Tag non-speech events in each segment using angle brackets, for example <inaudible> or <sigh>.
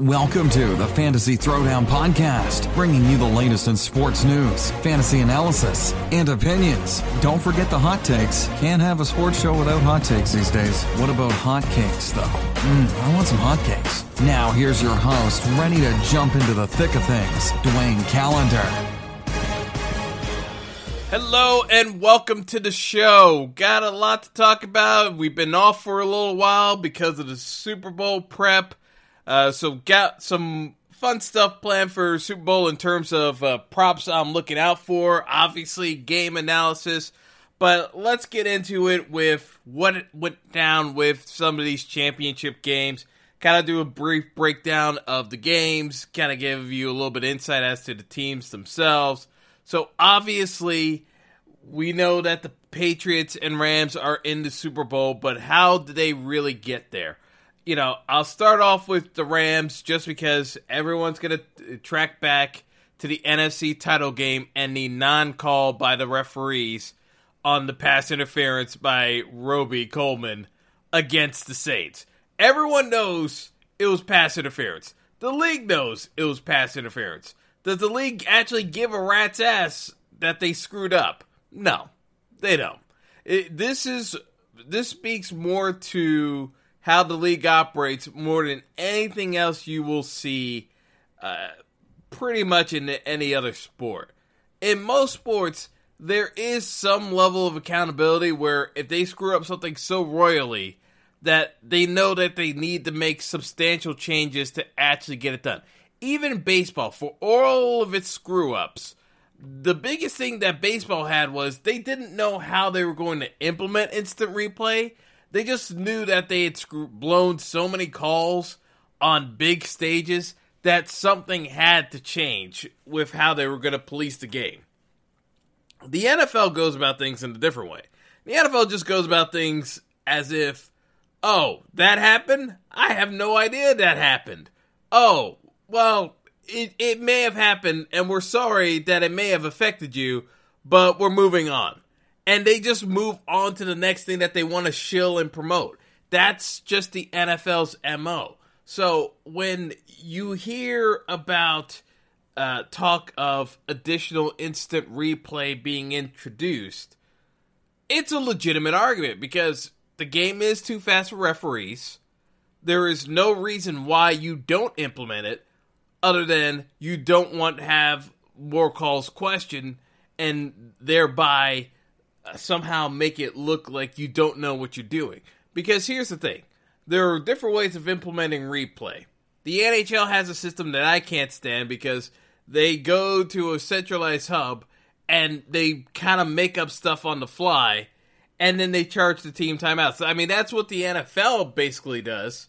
Welcome to the Fantasy Throwdown Podcast, bringing you the latest in sports news, fantasy analysis, and opinions. Don't forget the hot takes. Can't have a sports show without hot takes these days. What about hot cakes, though? Mmm, I want some hot cakes. Now, here's your host, ready to jump into the thick of things, Dwayne Calendar. Hello and welcome to the show. Got a lot to talk about. We've been off for a little while because of the Super Bowl prep. Uh, so got some fun stuff planned for Super Bowl in terms of uh, props I'm looking out for. Obviously, game analysis. But let's get into it with what went down with some of these championship games. Kind of do a brief breakdown of the games, kind of give you a little bit of insight as to the teams themselves. So obviously, we know that the Patriots and Rams are in the Super Bowl, but how did they really get there? You know, I'll start off with the Rams just because everyone's going to track back to the NFC title game and the non call by the referees on the pass interference by Robey-Coleman against the Saints. Everyone knows it was pass interference. The league knows it was pass interference. Does the league actually give a rat's ass that they screwed up? No, they don't. It, this is this speaks more to how the league operates more than anything else you will see uh, pretty much in any other sport. In most sports, there is some level of accountability where if they screw up something so royally that they know that they need to make substantial changes to actually get it done. Even baseball, for all of its screw ups, the biggest thing that baseball had was they didn't know how they were going to implement instant replay they just knew that they had blown so many calls on big stages that something had to change with how they were going to police the game. The NFL goes about things in a different way. The NFL just goes about things as if, oh, that happened? I have no idea that happened. Oh, well, it, it may have happened, and we're sorry that it may have affected you, but we're moving on and they just move on to the next thing that they want to shill and promote. That's just the NFL's MO. So when you hear about uh, talk of additional instant replay being introduced, it's a legitimate argument because the game is too fast for referees. There is no reason why you don't implement it other than you don't want to have more calls questioned and thereby somehow make it look like you don't know what you're doing. Because here's the thing there are different ways of implementing replay. The NHL has a system that I can't stand because they go to a centralized hub and they kind of make up stuff on the fly and then they charge the team timeouts. I mean, that's what the NFL basically does.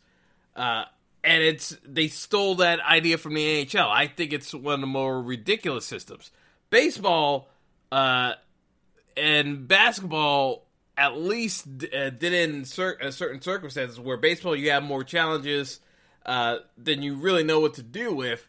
Uh, and it's they stole that idea from the NHL. I think it's one of the more ridiculous systems. Baseball uh, and basketball at least uh, did in cer- uh, certain circumstances where baseball you have more challenges uh, than you really know what to do with.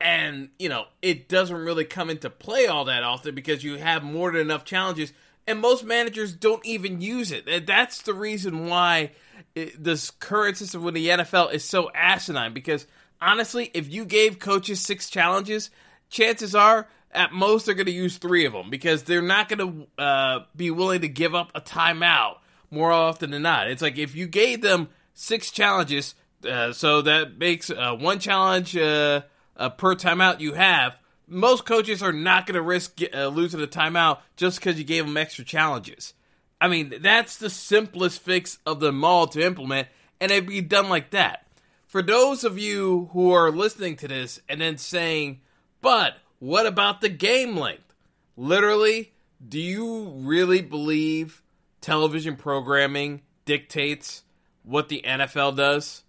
And you know it doesn't really come into play all that often because you have more than enough challenges and most managers don't even use it. That's the reason why it, this current system with the nfl is so asinine because honestly if you gave coaches six challenges chances are at most they're going to use three of them because they're not going to uh, be willing to give up a timeout more often than not. It's like if you gave them six challenges, uh, so that makes uh, one challenge uh, uh, per timeout you have. Most coaches are not going to risk uh, losing a timeout just because you gave them extra challenges. I mean, that's the simplest fix of them all to implement, and it'd be done like that. For those of you who are listening to this and then saying, but what about the game length? Literally, do you really believe television programming dictates what the NFL does?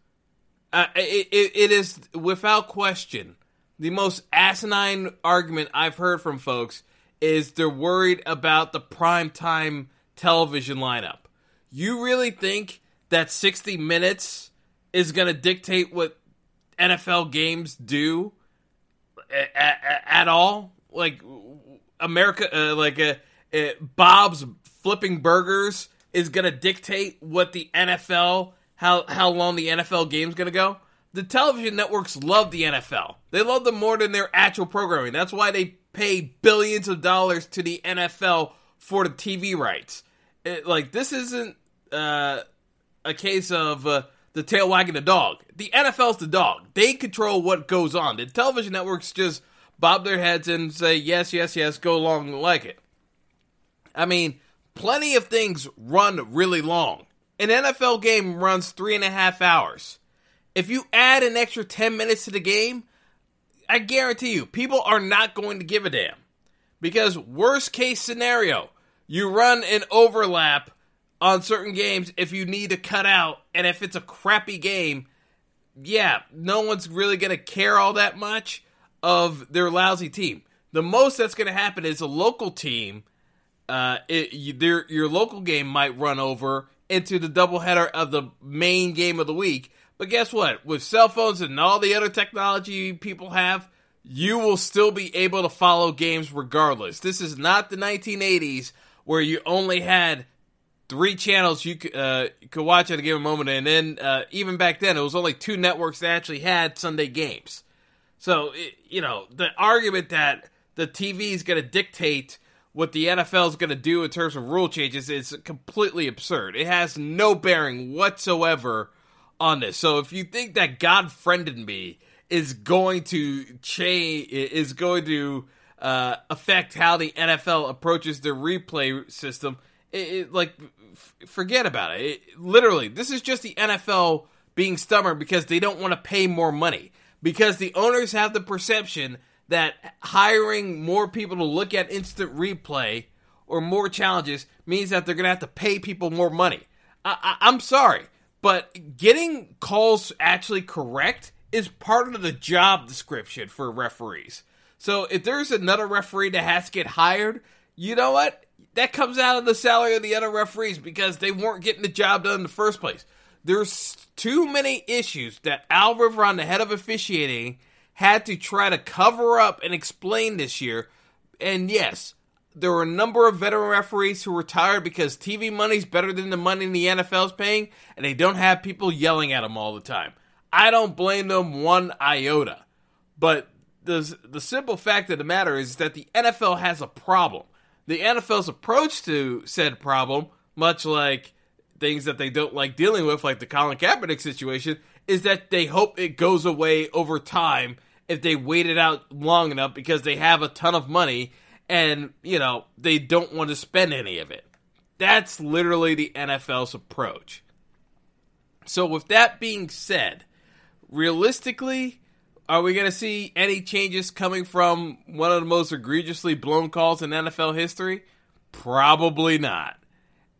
Uh, it, it, it is without question the most asinine argument I've heard from folks is they're worried about the prime time television lineup. You really think that 60 minutes is going to dictate what NFL games do? At, all. Like America, uh, like uh, uh, Bob's flipping burgers is gonna dictate what the NFL how how long the NFL game's gonna go. the television networks love the NFL. They love them more than their actual programming. That's why they pay billions of dollars to the NFL for the TV rights. It, like this isn't uh, a case of uh, the tail wagging the dog. The NFL's the dog. They control what goes on. The television networks just bob their heads and say yes, yes, yes, go along like it. I mean, plenty of things run really long. An NFL game runs three and a half hours. If you add an extra 10 minutes to the game, I guarantee you, people are not going to give a damn. Because, worst case scenario, you run an overlap on certain games if you need to cut out, and if it's a crappy game, yeah, no one's really going to care all that much of their lousy team. The most that's going to happen is a local team, uh, it, you, their, your local game might run over into the doubleheader of the main game of the week. But guess what? With cell phones and all the other technology people have, you will still be able to follow games regardless. This is not the 1980s where you only had three channels you could, uh, could watch at a given moment, and then uh, even back then it was only two networks that actually had Sunday games. So it, you know the argument that the TV is going to dictate what the NFL is going to do in terms of rule changes is completely absurd. It has no bearing whatsoever on this. So if you think that God friended me is going to change, is going to uh, affect how the NFL approaches their replay system, it, it, like forget about it. it. Literally, this is just the NFL being stubborn because they don't want to pay more money. Because the owners have the perception that hiring more people to look at instant replay or more challenges means that they're going to have to pay people more money. I, I, I'm sorry, but getting calls actually correct is part of the job description for referees. So if there's another referee that has to get hired, you know what? That comes out of the salary of the other referees because they weren't getting the job done in the first place. There's too many issues that Al Riveron, the head of officiating, had to try to cover up and explain this year. And yes, there were a number of veteran referees who retired because TV money's better than the money the NFL's paying, and they don't have people yelling at them all the time. I don't blame them one iota. But the, the simple fact of the matter is that the NFL has a problem the NFL's approach to said problem, much like things that they don't like dealing with, like the Colin Kaepernick situation, is that they hope it goes away over time if they wait it out long enough because they have a ton of money and, you know, they don't want to spend any of it. That's literally the NFL's approach. So, with that being said, realistically, are we going to see any changes coming from one of the most egregiously blown calls in NFL history? Probably not.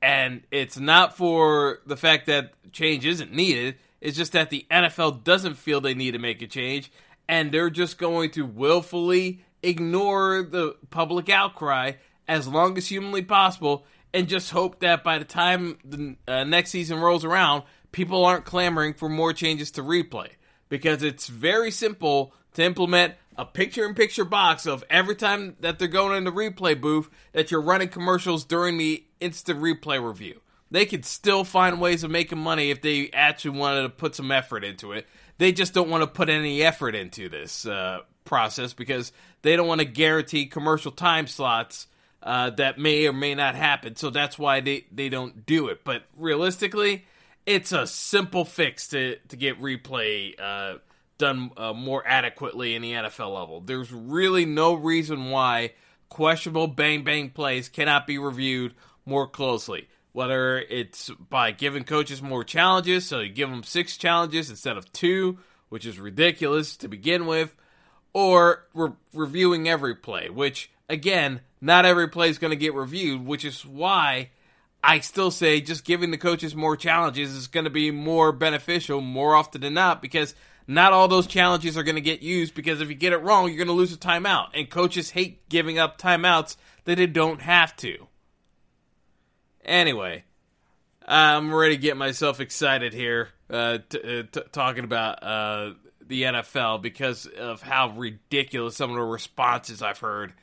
And it's not for the fact that change isn't needed. It's just that the NFL doesn't feel they need to make a change, and they're just going to willfully ignore the public outcry as long as humanly possible, and just hope that by the time the uh, next season rolls around, people aren't clamoring for more changes to replay because it's very simple to implement a picture in picture box of every time that they're going in the replay booth that you're running commercials during the instant replay review. They could still find ways of making money if they actually wanted to put some effort into it. They just don't want to put any effort into this uh, process because they don't want to guarantee commercial time slots uh, that may or may not happen. So that's why they, they don't do it. But realistically, it's a simple fix to to get replay uh, done uh, more adequately in the NFL level. There's really no reason why questionable bang bang plays cannot be reviewed more closely. Whether it's by giving coaches more challenges, so you give them six challenges instead of two, which is ridiculous to begin with, or re- reviewing every play, which again, not every play is going to get reviewed, which is why I still say just giving the coaches more challenges is going to be more beneficial more often than not because not all those challenges are going to get used because if you get it wrong, you're going to lose a timeout. And coaches hate giving up timeouts that they don't have to. Anyway, I'm ready to get myself excited here uh, t- uh, t- talking about uh, the NFL because of how ridiculous some of the responses I've heard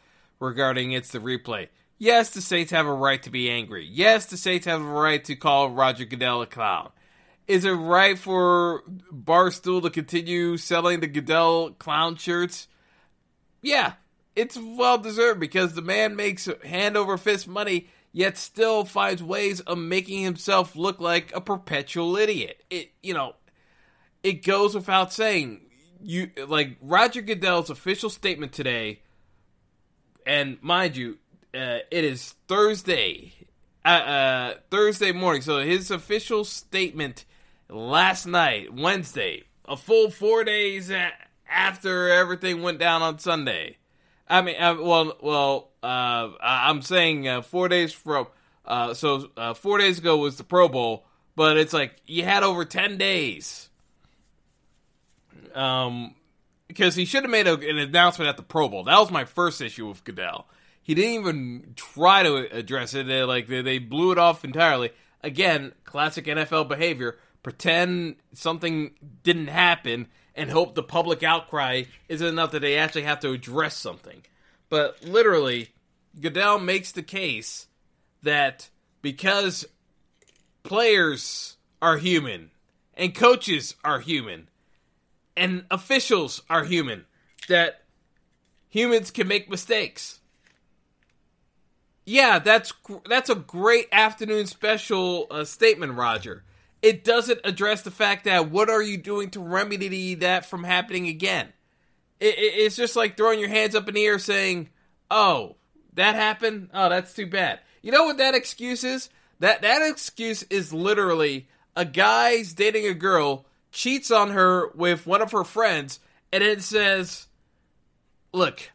regarding it's the replay. Yes, the Saints have a right to be angry. Yes, the Saints have a right to call Roger Goodell a clown. Is it right for Barstool to continue selling the Goodell clown shirts? Yeah, it's well deserved because the man makes hand over fist money, yet still finds ways of making himself look like a perpetual idiot. It, you know, it goes without saying. You like Roger Goodell's official statement today, and mind you, uh, it is Thursday, uh, uh, Thursday morning. So his official statement last night, Wednesday, a full four days after everything went down on Sunday. I mean, uh, well, well, uh, I'm saying uh, four days from. So four days ago was the Pro Bowl, but it's like you had over ten days. Um, because he should have made a, an announcement at the Pro Bowl. That was my first issue with Goodell. He didn't even try to address it. They, like they, they blew it off entirely. Again, classic NFL behavior pretend something didn't happen and hope the public outcry isn't enough that they actually have to address something. But literally, Goodell makes the case that because players are human and coaches are human and officials are human, that humans can make mistakes. Yeah, that's that's a great afternoon special uh, statement, Roger it doesn't address the fact that what are you doing to remedy that from happening again? It, it, it's just like throwing your hands up in the air saying, "Oh, that happened. Oh, that's too bad." You know what that excuse is? That that excuse is literally a guy's dating a girl, cheats on her with one of her friends, and it says, "Look,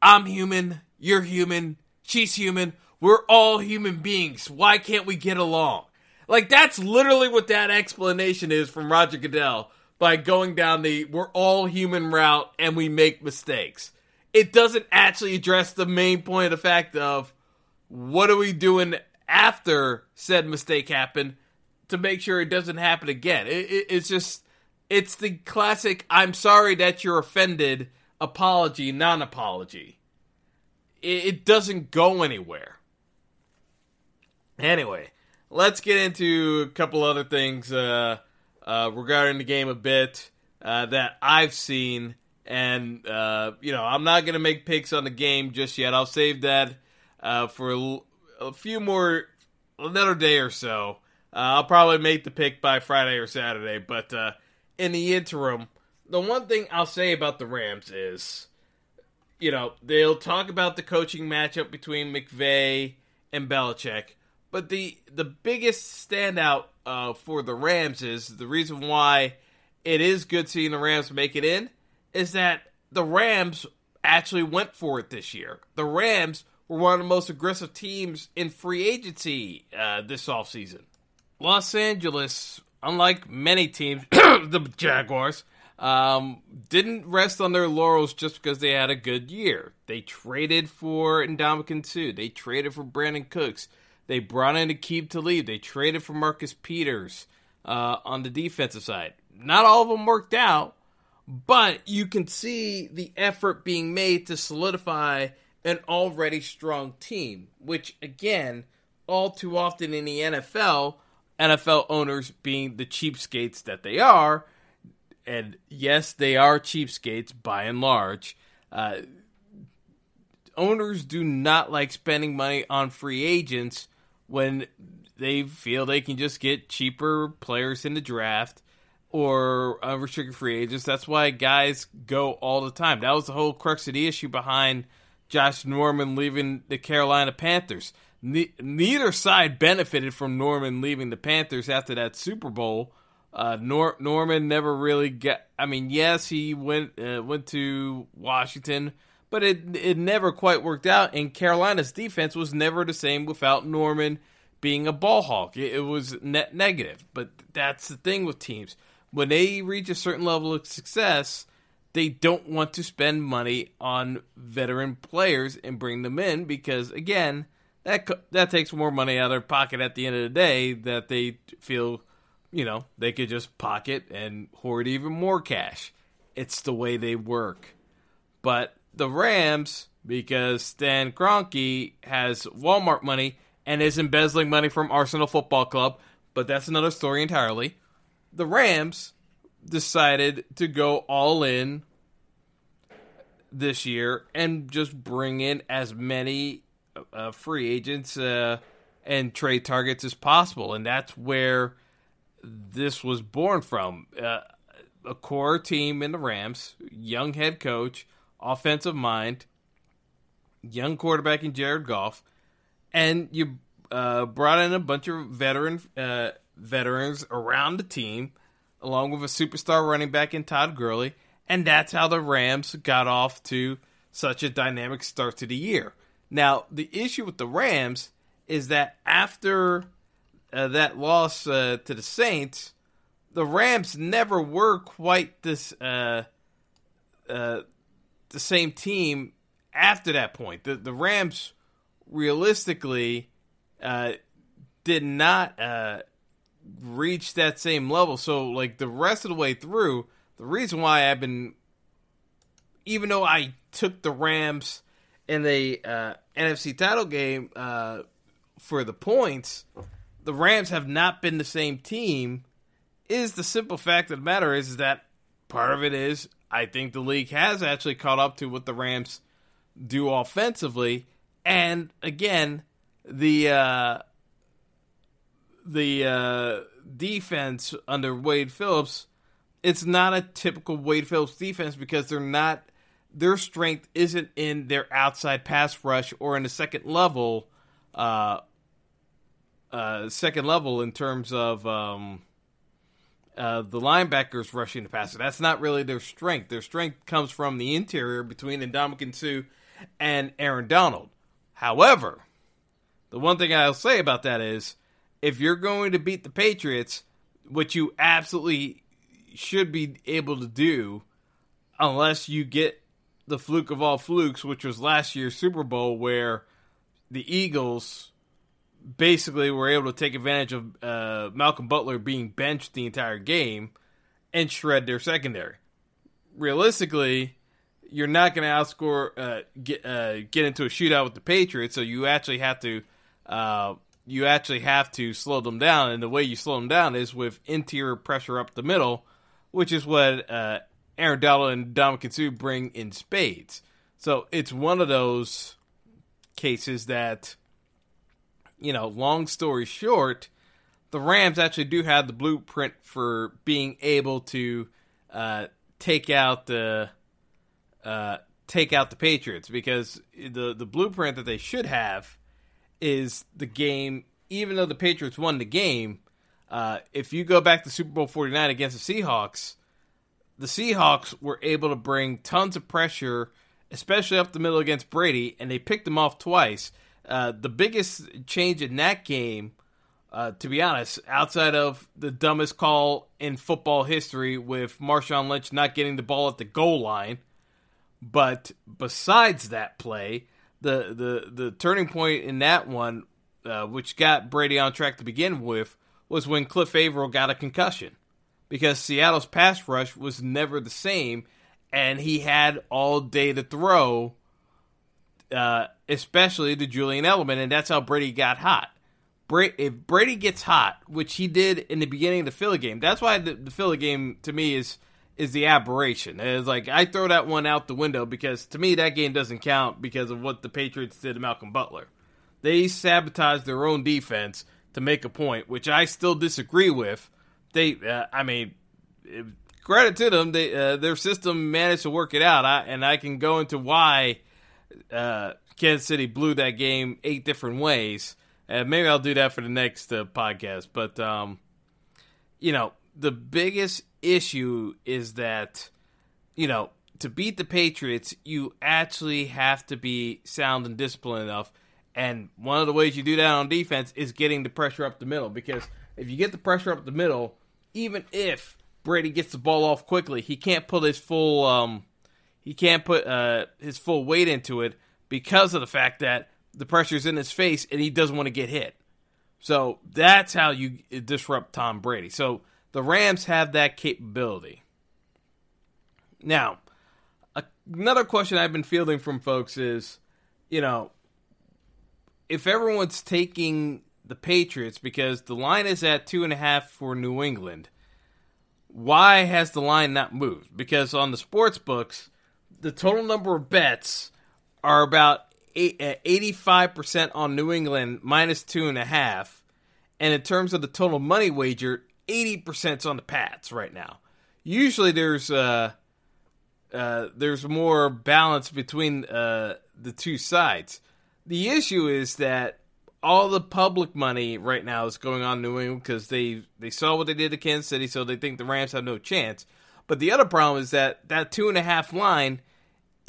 I'm human. You're human. She's human. We're all human beings. Why can't we get along?" Like that's literally what that explanation is from Roger Goodell by going down the we're all human route and we make mistakes. It doesn't actually address the main point of the fact of what are we doing after said mistake happened to make sure it doesn't happen again. It, it, it's just it's the classic I'm sorry that you're offended apology, non-apology. It, it doesn't go anywhere. Anyway, let's get into a couple other things uh, uh, regarding the game a bit uh, that I've seen. And, uh, you know, I'm not going to make picks on the game just yet. I'll save that uh, for a, a, few more, another day or so. Uh, I'll probably make the pick by Friday or Saturday. But in the interim, the one thing I'll say about the Rams is, you know, they'll talk about the coaching matchup between McVay and Belichick but the the biggest standout uh, for the Rams is the reason why it is good seeing the Rams make it in is that the Rams actually went for it this year. The Rams were one of the most aggressive teams in free agency uh, this offseason. Los Angeles, unlike many teams, <clears throat> the Jaguars, um, didn't rest on their laurels just because they had a good year. They traded for Ndamukong Suh. They traded for Brandin Cooks. They brought in Aqib Talib. They traded for Marcus Peters uh, on the defensive side. Not all of them worked out, but you can see the effort being made to solidify an already strong team, which, again, all too often in the NFL, NFL owners being the cheapskates that they are, and yes, they are cheapskates by and large. Uh, owners do not like spending money on free agents when they feel they can just get cheaper players in the draft or unrestricted free agents. That's why guys go all the time. That was the whole crux of the issue behind Josh Norman leaving the Carolina Panthers. Ne- neither side benefited from Norman leaving the Panthers after that Super Bowl. Uh, Nor- Norman never really got. I mean, yes, he went uh, went to Washington, but it it never quite worked out. And Carolina's defense was never the same without Norman being a ball hawk. It, it was net negative. But that's the thing with teams when they reach a certain level of success, they don't want to spend money on veteran players and bring them in because again, that that takes more money out of their pocket at the end of the day that they feel, you know, they could just pocket and hoard even more cash. It's the way they work. But the Rams, because Stan Kroenke has Walmart money and is embezzling money from Arsenal Football Club, but that's another story entirely. the Rams decided to go all in this year and just bring in as many uh, free agents uh, and trade targets as possible, and that's where this was born from. Uh, a core team in the Rams, young head coach, offensive mind, young quarterback in Jared Goff, and you uh, brought in a bunch of veteran uh, veterans around the team, along with a superstar running back in Todd Gurley, and that's how the Rams got off to such a dynamic start to the year. Now, the issue with the Rams is that after uh, that loss uh, to the Saints, the Rams never were quite this uh, uh, the same team after that point. The the Rams realistically uh, did not uh, reach that same level. So like the rest of the way through, the reason why I've been, even though I took the Rams in the NFC title game for the points, the Rams have not been the same team. Is the simple fact of the matter is, is that part of it is I think the league has actually caught up to what the Rams do offensively, and again, the uh, the uh, defense under Wade Phillips, it's not a typical Wade Phillips defense because they're not their strength isn't in their outside pass rush or in the second level, uh, uh, second level in terms of um, uh, the linebackers rushing the passer. That's not really their strength. Their strength comes from the interior between Ndamukong Suh and Aaron Donald. However, the one thing I'll say about that is if you're going to beat the Patriots, which you absolutely should be able to do, unless you get the fluke of all flukes, which was last year's Super Bowl, where the Eagles basically were able to take advantage of uh, Malcolm Butler being benched the entire game and shred their secondary. Realistically, you're not going to outscore uh, get uh, get into a shootout with the Patriots, so you actually have to uh, you actually have to slow them down, and the way you slow them down is with interior pressure up the middle, which is what uh, Aaron Donald and Ndamukong Suh bring in spades. So it's one of those cases that you know, long story short, the Rams actually do have the blueprint for being able to uh, take out the uh, take out the Patriots because the the blueprint that they should have is the game. Even though the Patriots won the game, uh, if you go back to Super Bowl forty nine against the Seahawks, the Seahawks were able to bring tons of pressure, especially up the middle against Brady, and they picked them off twice. Uh, the biggest change in that game, uh, to be honest, outside of the dumbest call in football history with Marshawn Lynch not getting the ball at the goal line, but besides that play, the the the turning point in that one, uh, which got Brady on track to begin with, was when Cliff Avril got a concussion, because Seattle's pass rush was never the same, and he had all day to throw uh, especially to Julian Edelman, and that's how Brady got hot. if Brady gets hot, which he did in the beginning of the Philly game, that's why the, the Philly game to me is is the aberration. It's like I throw that one out the window because to me that game doesn't count because of what the Patriots did to Malcolm Butler. They sabotaged their own defense to make a point, which I still disagree with. They, uh, I mean, credit to them, they uh, their system managed to work it out, I, and I can go into why uh, Kansas City blew that game eight different ways. And maybe I'll do that for the next uh, podcast. But um, you know, the biggest issue is that you know to beat the Patriots, you actually have to be sound and disciplined enough. And one of the ways you do that on defense is getting the pressure up the middle. Because if you get the pressure up the middle, even if Brady gets the ball off quickly, he can't put his full um, he can't put uh, his full weight into it because of the fact that the pressure's in his face and he doesn't want to get hit. So that's how you disrupt Tom Brady. So the Rams have that capability. Now, another question I've been fielding from folks is, you know, if everyone's taking the Patriots because the line is at two and a half for New England, why has the line not moved? Because on the sports books, the total number of bets are about uh, eighty-five percent on New England minus two and a half, and in terms of the total money wager, eighty percent on the Pats right now. Usually, there's uh, uh, there's more balance between uh, the two sides. The issue is that all the public money right now is going on New England because they they saw what they did to Kansas City, so they think the Rams have no chance. But the other problem is that that two and a half line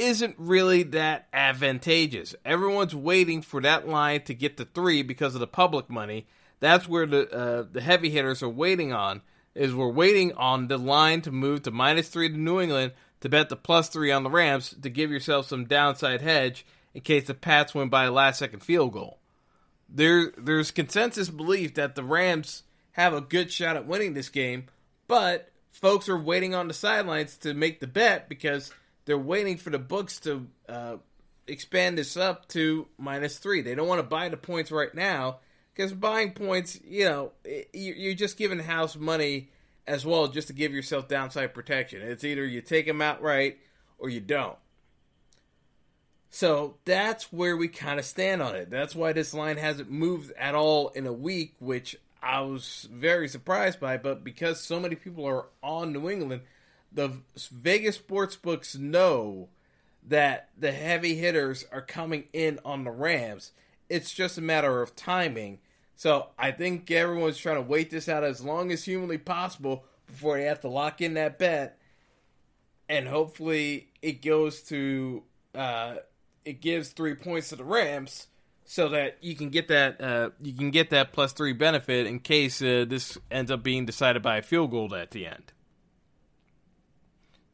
isn't really that advantageous. Everyone's waiting for that line to get to three because of the public money. That's where the uh, the heavy hitters are waiting on. Is we're waiting on the line to move to minus three to New England to bet the plus three on the Rams to give yourself some downside hedge in case the Pats win by a last second field goal there there's consensus belief that the Rams have a good shot at winning this game, but folks are waiting on the sidelines to make the bet because they're waiting for the books to uh, expand this up to minus three. They don't want to buy the points right now because buying points, you know, you're just giving house money as well just to give yourself downside protection. It's either you take them outright or you don't. So that's where we kind of stand on it. That's why this line hasn't moved at all in a week, which I was very surprised by. But because so many people are on New England, the Vegas sports books know that the heavy hitters are coming in on the Rams. It's just a matter of timing. So I think everyone's trying to wait this out as long as humanly possible before they have to lock in that bet. And hopefully it goes to uh, it gives three points to the Rams so that you can get that uh, you can get that plus three benefit in case uh, this ends up being decided by a field goal at the end.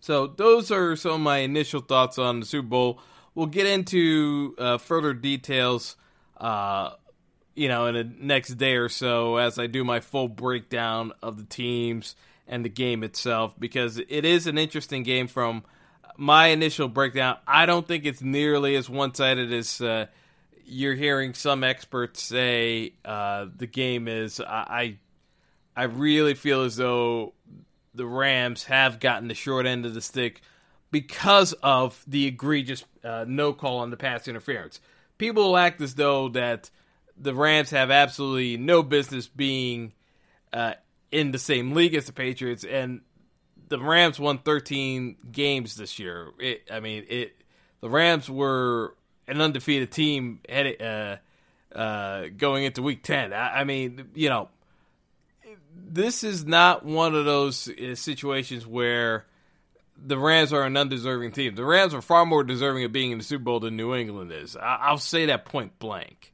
So those are some of my initial thoughts on the Super Bowl. We'll get into uh, further details, uh, you know, in the next day or so as I do my full breakdown of the teams and the game itself because it is an interesting game from my initial breakdown, I don't think it's nearly as one sided as uh, you're hearing some experts say uh, the game is. I, I really feel as though the Rams have gotten the short end of the stick because of the egregious uh, no call on the pass interference. People act as though that the Rams have absolutely no business being uh, in the same league as the Patriots, and the Rams won 13 games this year. It, I mean, it. The Rams were an undefeated team headed, uh, uh, going into Week 10. I, I, mean, you know, this is not one of those uh, situations where the Rams are an undeserving team. The Rams are far more deserving of being in the Super Bowl than New England is. I, I'll say that point blank.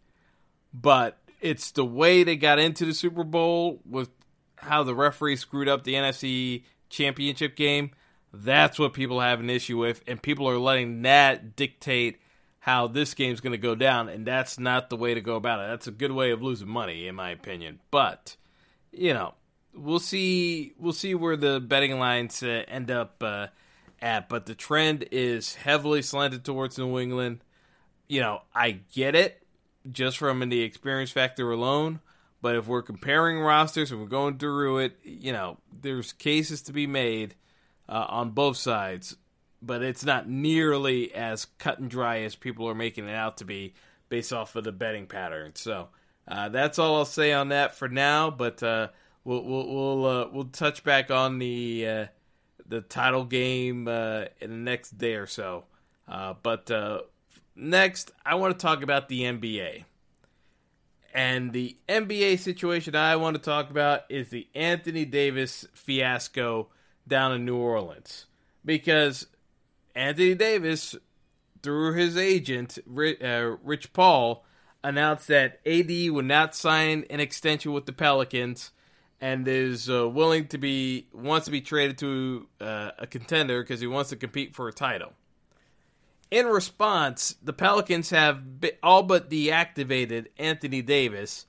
But it's the way they got into the Super Bowl with how the referee screwed up the NFC championship game, that's what people have an issue with, and people are letting that dictate how this game's going to go down, and that's not the way to go about it. That's a good way of losing money, in my opinion. But you know, we'll see. We'll see where the betting lines uh, end up uh, at. But the trend is heavily slanted towards New England. You know, I get it just from the experience factor alone. But if we're comparing rosters and we're going through it, you know, there's cases to be made uh, on both sides, but it's not nearly as cut and dry as people are making it out to be based off of the betting pattern. So uh, that's all I'll say on that for now. But uh, we'll we'll we'll, uh, we'll touch back on the uh, the title game uh, in the next day or so. but next, I want to talk about the NBA. And the NBA situation I want to talk about is the Anthony Davis fiasco down in New Orleans. Because Anthony Davis, through his agent, uh, Rich Paul, announced that AD would not sign an extension with the Pelicans and is uh, willing to be wants to be traded to uh, a contender because he wants to compete for a title. In response, the Pelicans have all but deactivated Anthony Davis,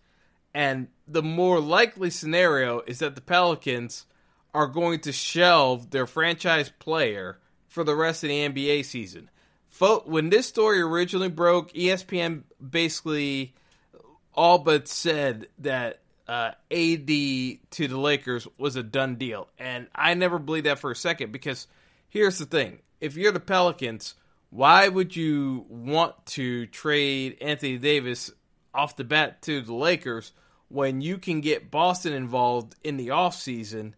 and the more likely scenario is that the Pelicans are going to shelve their franchise player for the rest of the NBA season. When this story originally broke, ESPN basically all but said that uh, AD to the Lakers was a done deal. And I never believed that for a second because here's the thing if you're the Pelicans, why would you want to trade Anthony Davis off the bat to the Lakers when you can get Boston involved in the offseason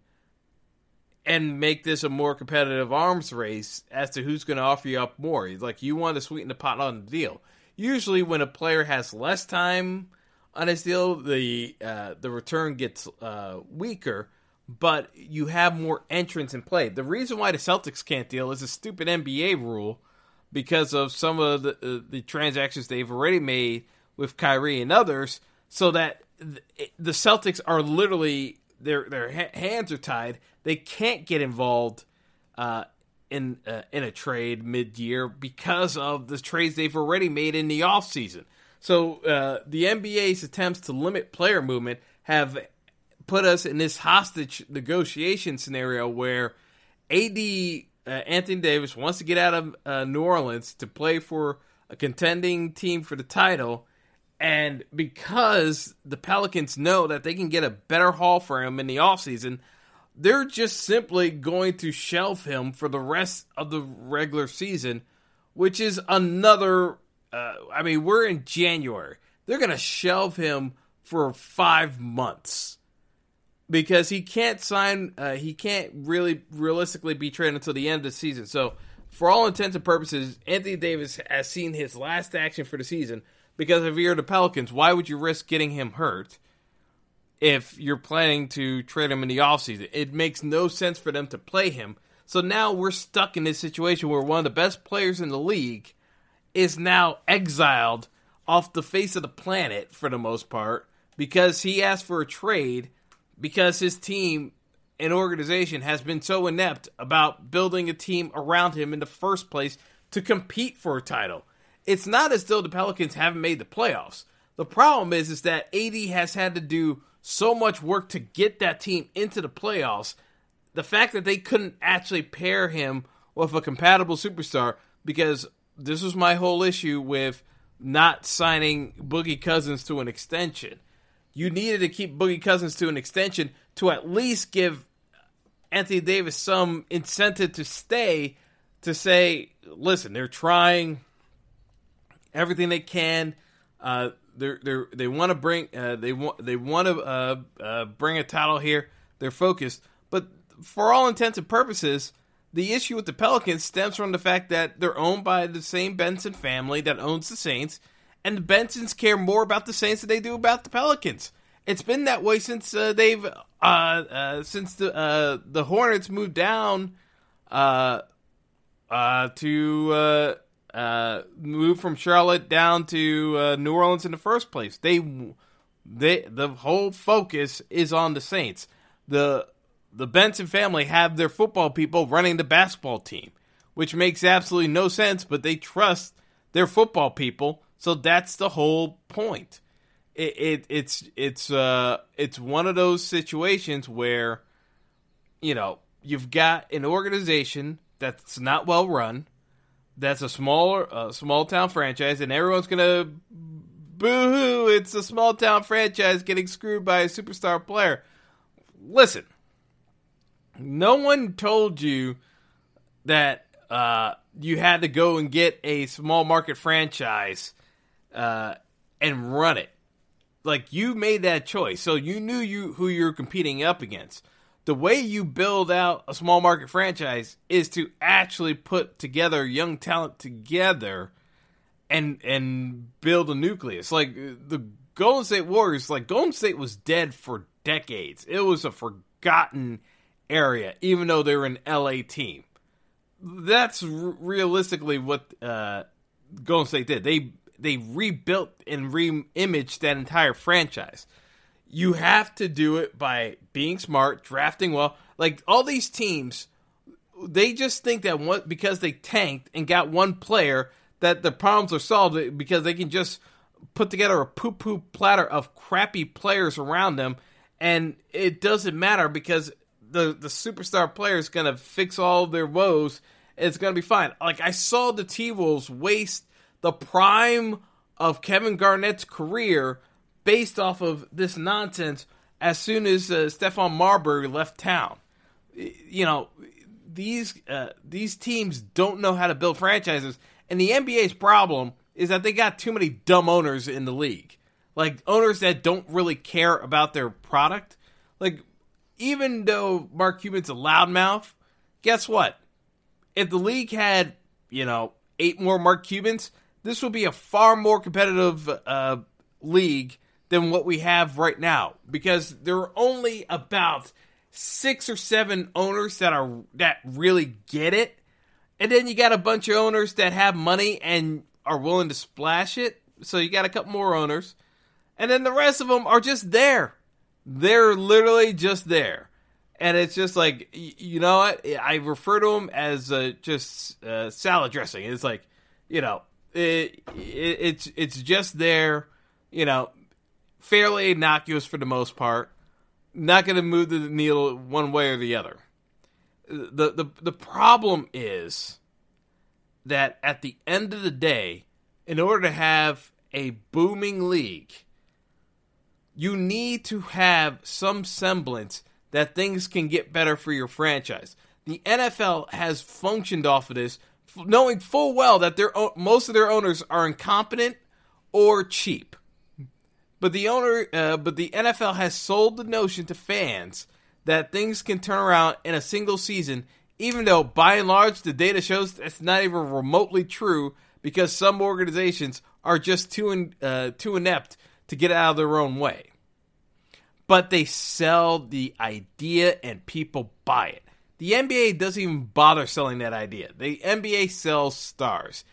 and make this a more competitive arms race as to who's going to offer you up more? Like, you want to sweeten the pot on the deal. Usually, when a player has less time on his deal, the uh, the return gets uh, weaker, but you have more entrants in play. The reason why the Celtics can't deal is a stupid NBA rule because of some of the uh, the transactions they've already made with Kyrie and others, so that the Celtics are literally their their hands are tied. They can't get involved uh, in uh, in a trade mid year because of the trades they've already made in the offseason. So uh, the NBA's attempts to limit player movement have put us in this hostage negotiation scenario where AD uh, Anthony Davis wants to get out of uh, New Orleans to play for a contending team for the title. And because the Pelicans know that they can get a better haul for him in the offseason, they're just simply going to shelf him for the rest of the regular season, which is another. Uh, I mean, we're in January. They're going to shelve him for five months because he can't sign. Uh, he can't really realistically be traded until the end of the season. So, for all intents and purposes, Anthony Davis has seen his last action for the season. Because if you're the Pelicans, why would you risk getting him hurt? if you're planning to trade him in the offseason. It makes no sense for them to play him. So now we're stuck in this situation where one of the best players in the league is now exiled off the face of the planet for the most part because he asked for a trade because his team and organization has been so inept about building a team around him in the first place to compete for a title. It's not as though the Pelicans haven't made the playoffs. The problem is is that AD has had to do so much work to get that team into the playoffs. The fact that they couldn't actually pair him with a compatible superstar, because this was my whole issue with not signing Boogie Cousins to an extension. You needed to keep Boogie Cousins to an extension to at least give Anthony Davis some incentive to stay to say, listen, they're trying everything they can. Uh, they they they want to bring uh, they want they want to uh, uh, bring a title here. They're focused, but for all intents and purposes, the issue with the Pelicans stems from the fact that they're owned by the same Benson family that owns the Saints, and the Bensons care more about the Saints than they do about the Pelicans. It's been that way since uh, they've uh, uh, since the uh, the Hornets moved down uh, uh, to moved from Charlotte down to New Orleans in the first place. They, they, the whole focus is on the Saints. The the Benson family have their football people running the basketball team, which makes absolutely no sense. But they trust their football people, so that's the whole point. It, it it's it's uh it's one of those situations where, you know, you've got an organization that's not well run that's a smaller, uh, small town franchise, and everyone's gonna boo hoo. It's a small town franchise getting screwed by a superstar player. Listen, no one told you that uh, you had to go and get a small market franchise uh, and run it. Like you made that choice, so you knew you who you're competing up against the way you build out a small market franchise is to actually put together young talent together and and build a nucleus. Like the Golden State Warriors, like Golden State was dead for decades. It was a forgotten area, even though they're an LA team. That's r- realistically what uh, Golden State did. They they rebuilt and re-imaged that entire franchise you have to do it by being smart, drafting well. Like all these teams, they just think that one, because they tanked and got one player that the problems are solved because they can just put together a poo poo platter of crappy players around them, and it doesn't matter because the the superstar player is gonna fix all their woes. It's gonna be fine. Like I saw the T Wolves waste the prime of Kevin Garnett's career based off of this nonsense as soon as uh, Stephon Marbury left town. You know, these uh, these teams don't know how to build franchises, and the NBA's problem is that they got too many dumb owners in the league, like owners that don't really care about their product. Like, even though Mark Cuban's a loudmouth, guess what? If the league had, you know, eight more Mark Cubans, this would be a far more competitive uh, league than what we have right now because there are only about six or seven owners that are that really get it, and then you got a bunch of owners that have money and are willing to splash it. So you got a couple more owners, and then the rest of them are just there. They're literally just there, and it's just like you know what I refer to them as uh, just uh, salad dressing. It's like you know it, it, it's it's just there. You know, fairly innocuous for the most part. Not going to move the needle one way or the other. The, the the problem is that at the end of the day, in order to have a booming league, you need to have some semblance that things can get better for your franchise. The NFL has functioned off of this, knowing full well that their most of their owners are incompetent or cheap. But the owner, uh, but the NFL has sold the notion to fans that things can turn around in a single season, even though by and large the data shows that's not even remotely true because some organizations are just too in, uh, too inept to get out of their own way. But they sell the idea and people buy it. The NBA doesn't even bother selling that idea. The NBA sells stars.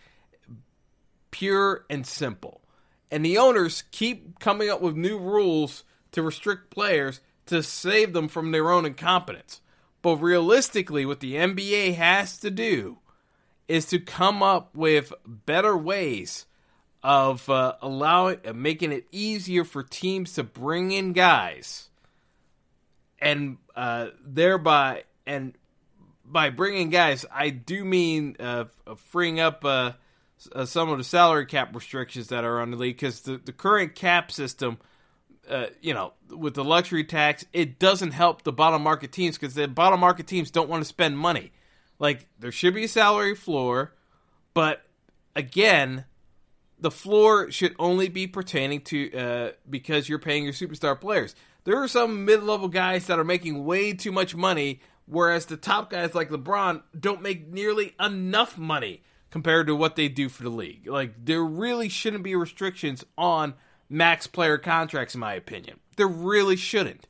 Pure and simple and the owners keep coming up with new rules to restrict players to save them from their own incompetence. But realistically, what the NBA has to do is to come up with better ways of uh, allowing, uh, making it easier for teams to bring in guys, and uh, thereby, and by bringing guys, I do mean uh, freeing up uh, uh, some of the salary cap restrictions that are on the league because the, the current cap system, uh, you know, with the luxury tax, it doesn't help the bottom market teams because the bottom market teams don't want to spend money. Like, there should be a salary floor, but again, the floor should only be pertaining to uh, because you're paying your superstar players. There are some mid level guys that are making way too much money, whereas the top guys like LeBron don't make nearly enough money compared to what they do for the league. Like there really shouldn't be restrictions on max player contracts in my opinion. There really shouldn't.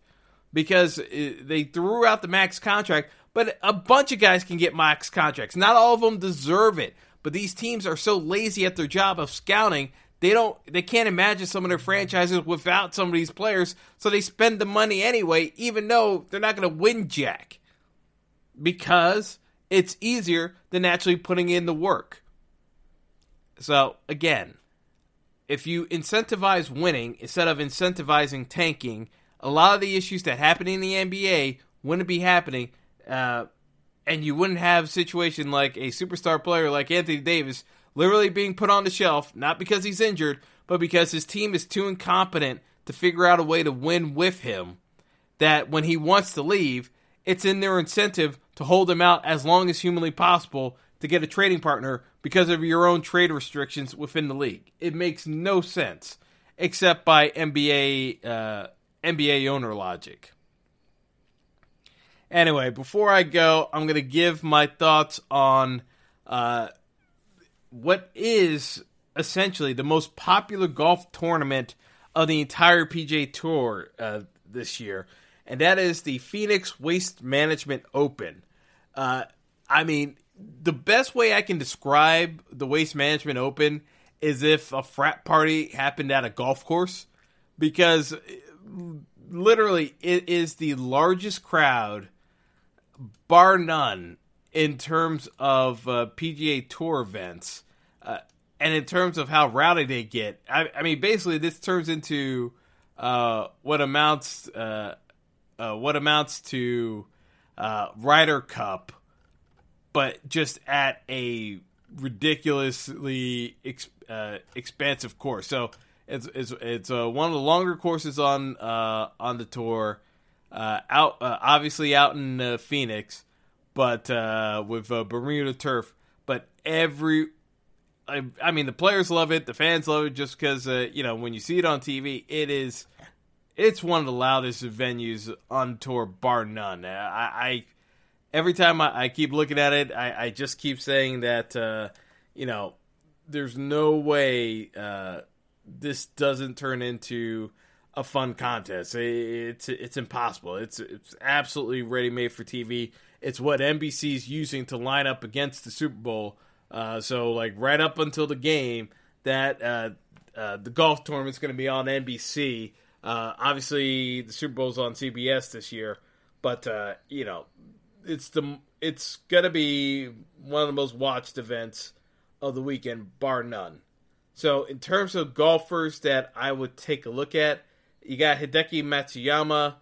Because they threw out the max contract, but a bunch of guys can get max contracts. Not all of them deserve it, but these teams are so lazy at their job of scouting, they don't they can't imagine some of their franchises without some of these players, so they spend the money anyway even though they're not going to win jack. Because it's easier than actually putting in the work. So, again, if you incentivize winning instead of incentivizing tanking, a lot of the issues that happen in the NBA wouldn't be happening, uh, and you wouldn't have a situation like a superstar player like Anthony Davis literally being put on the shelf, not because he's injured, but because his team is too incompetent to figure out a way to win with him. That when he wants to leave, it's in their incentive to hold him out as long as humanly possible to get a trading partner because of your own trade restrictions within the league. It makes no sense except by NBA uh, NBA owner logic. Anyway, before I go, I'm going to give my thoughts on uh, what is essentially the most popular golf tournament of the entire PGA Tour uh, this year, and that is the Phoenix Waste Management Open. Uh, I mean, the best way I can describe the Waste Management Open is if a frat party happened at a golf course, because literally it is the largest crowd, bar none, in terms of uh, PGA Tour events. Uh, and in terms of how rowdy they get, I, I mean, basically, this turns into uh, what amounts uh, uh, what amounts to uh, Ryder Cup, but just at a ridiculously ex- expansive course. So It's it's it's one of the longer courses on on the tour. Uh, out uh, obviously out in uh, Phoenix, but uh, with Bermuda turf. But every, I, I, mean, the players love it, the fans love it, just because you know when you see it on TV, it is, it's one of the loudest venues on tour, bar none. I, I every time I, I, keep looking at it, I just keep saying that you know there's no way this doesn't turn into a fun contest. It's it's impossible. It's it's absolutely ready made for TV. It's what NBC's using to line up against the Super Bowl. Uh, so like right up until the game, that uh, uh, the golf tournament's going to be on NBC. Uh, obviously, the Super Bowl's on CBS this year, but uh, you know, it's the it's going to be one of the most watched events of the weekend, bar none. So, in terms of golfers that I would take a look at, you got Hideki Matsuyama.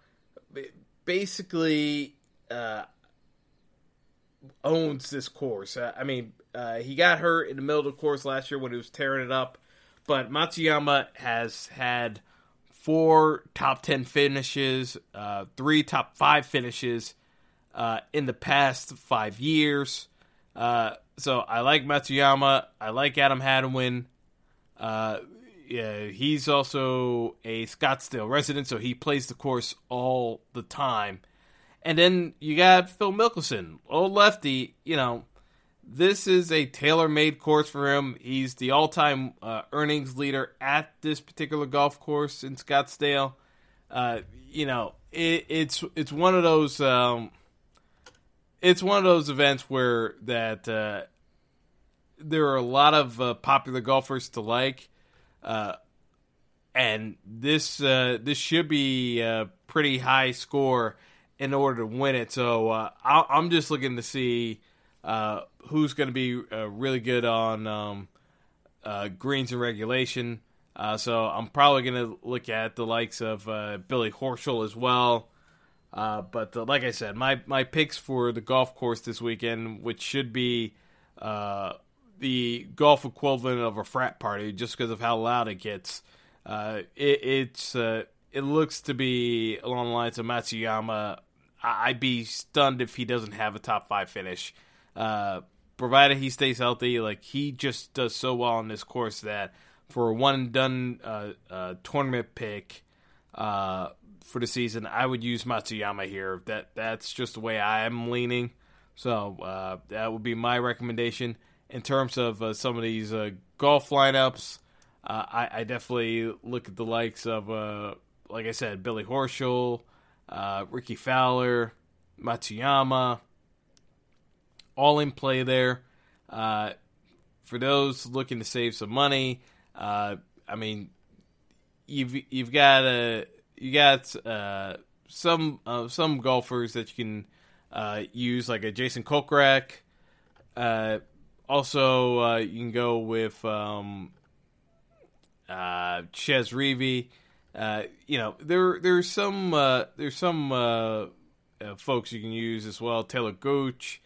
Basically, uh, owns this course. Uh, I mean, uh, he got hurt in the middle of the course last year when he was tearing it up, but Matsuyama has had four top 10 finishes, uh, three top five finishes uh, in the past five years. Uh, so I like Matsuyama. I like Adam Hadwin. Yeah, he's also a Scottsdale resident, so he plays the course all the time. And then you got Phil Mickelson, old lefty. You know, this is a tailor-made course for him. He's the all-time uh, earnings leader at this particular golf course in Scottsdale. Uh, you know, it, it's it's one of those um, it's one of those events where that uh, there are a lot of uh, popular golfers to like, uh, and this uh, this should be a pretty high score in order to win it. So uh, I, am just looking to see uh, who's going to be uh, really good on um, greens in regulation. so I'm probably going to look at the likes of Billy Horschel as well. but like I said, my, my picks for the golf course this weekend, which should be the golf equivalent of a frat party just because of how loud it gets. Uh, it, it's uh, it looks to be along the lines of Matsuyama. I'd be stunned if he doesn't have a top five finish. Uh, provided he stays healthy, like he just does so well on this course that for a one and done uh, uh, tournament pick uh, for the season, I would use Matsuyama here. That that's just the way I am leaning. So that would be my recommendation in terms of uh, some of these uh, golf lineups. Uh, I, I, definitely look at the likes of, uh, like I said, Billy Horschel, uh, Rickie Fowler, Matsuyama, all in play there. Uh, for those looking to save some money, I mean, you've you've got a you got some some golfers that you can use, like a Jason Kokrak. Also, uh, you can go with um, uh, Chez Reavie. Uh, you know, there there's some uh, there's some uh, uh, folks you can use as well. Talor Gooch,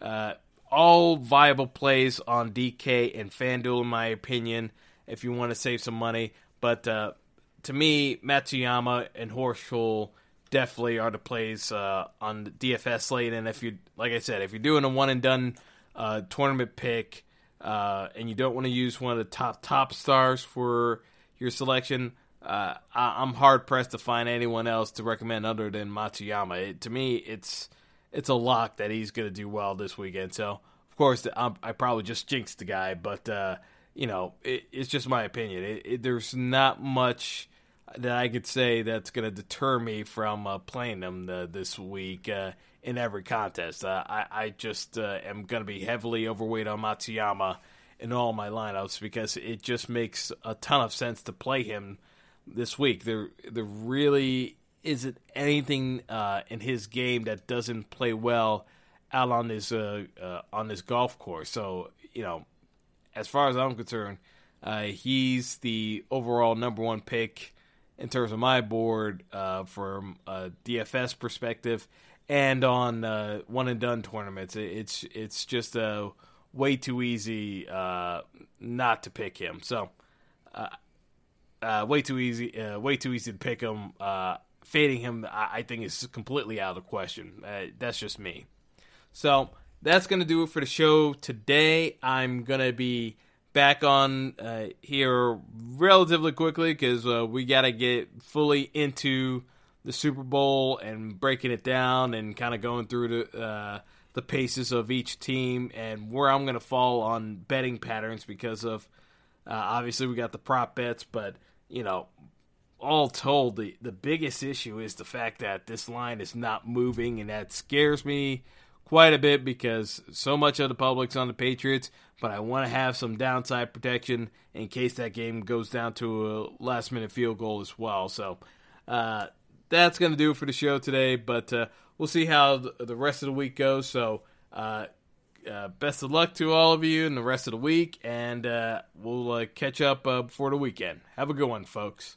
uh, all viable plays on DK and FanDuel, in my opinion. If you want to save some money, but to me, Matsuyama and Horschel definitely are the plays on the DFS slate. And if you, like I said, if you're doing a one and done uh, tournament pick, uh, and you don't want to use one of the top top stars for your selection, uh, I, am hard pressed to find anyone else to recommend other than Matsuyama. It, to me, it's it's a lock that he's going to do well this weekend. So, of course, I'm, i probably just jinxed the guy, but uh, you know, it, it's just my opinion. It, there's not much that I could say that's going to deter me from uh, playing them the, this week. Uh, in every contest. Uh, I, I just uh, am going to be heavily overweight on Matsuyama in all my lineups because it just makes a ton of sense to play him this week. There, there really isn't anything uh, in his game that doesn't play well out on this uh, uh, on this golf course. So you know, as far as I'm concerned, uh, he's the overall number one pick in terms of my board from a DFS perspective and on uh, one and done tournaments. It's it's just uh, way too easy uh, not to pick him. So uh, uh, way too easy, uh, way too easy to pick him. Uh, fading him, I, I, think, is completely out of the question. Uh, that's just me. So that's to do it for the show today. I'm to be back on uh, here relatively quickly because uh, we got to get fully into the Super Bowl and breaking it down and kind of going through the uh, the paces of each team and where I'm going to fall on betting patterns because of uh, obviously we got the prop bets, but you know all told, the, the biggest issue is the fact that this line is not moving, and that scares me quite a bit because so much of the public's on the Patriots, but I want to have some downside protection in case that game goes down to a last minute field goal as well. So uh, that's going to do it for the show today, but uh, we'll see how the rest of the week goes. So uh, uh, best of luck to all of you in the rest of the week, and uh, we'll uh, catch up before the weekend. Have a good one, folks.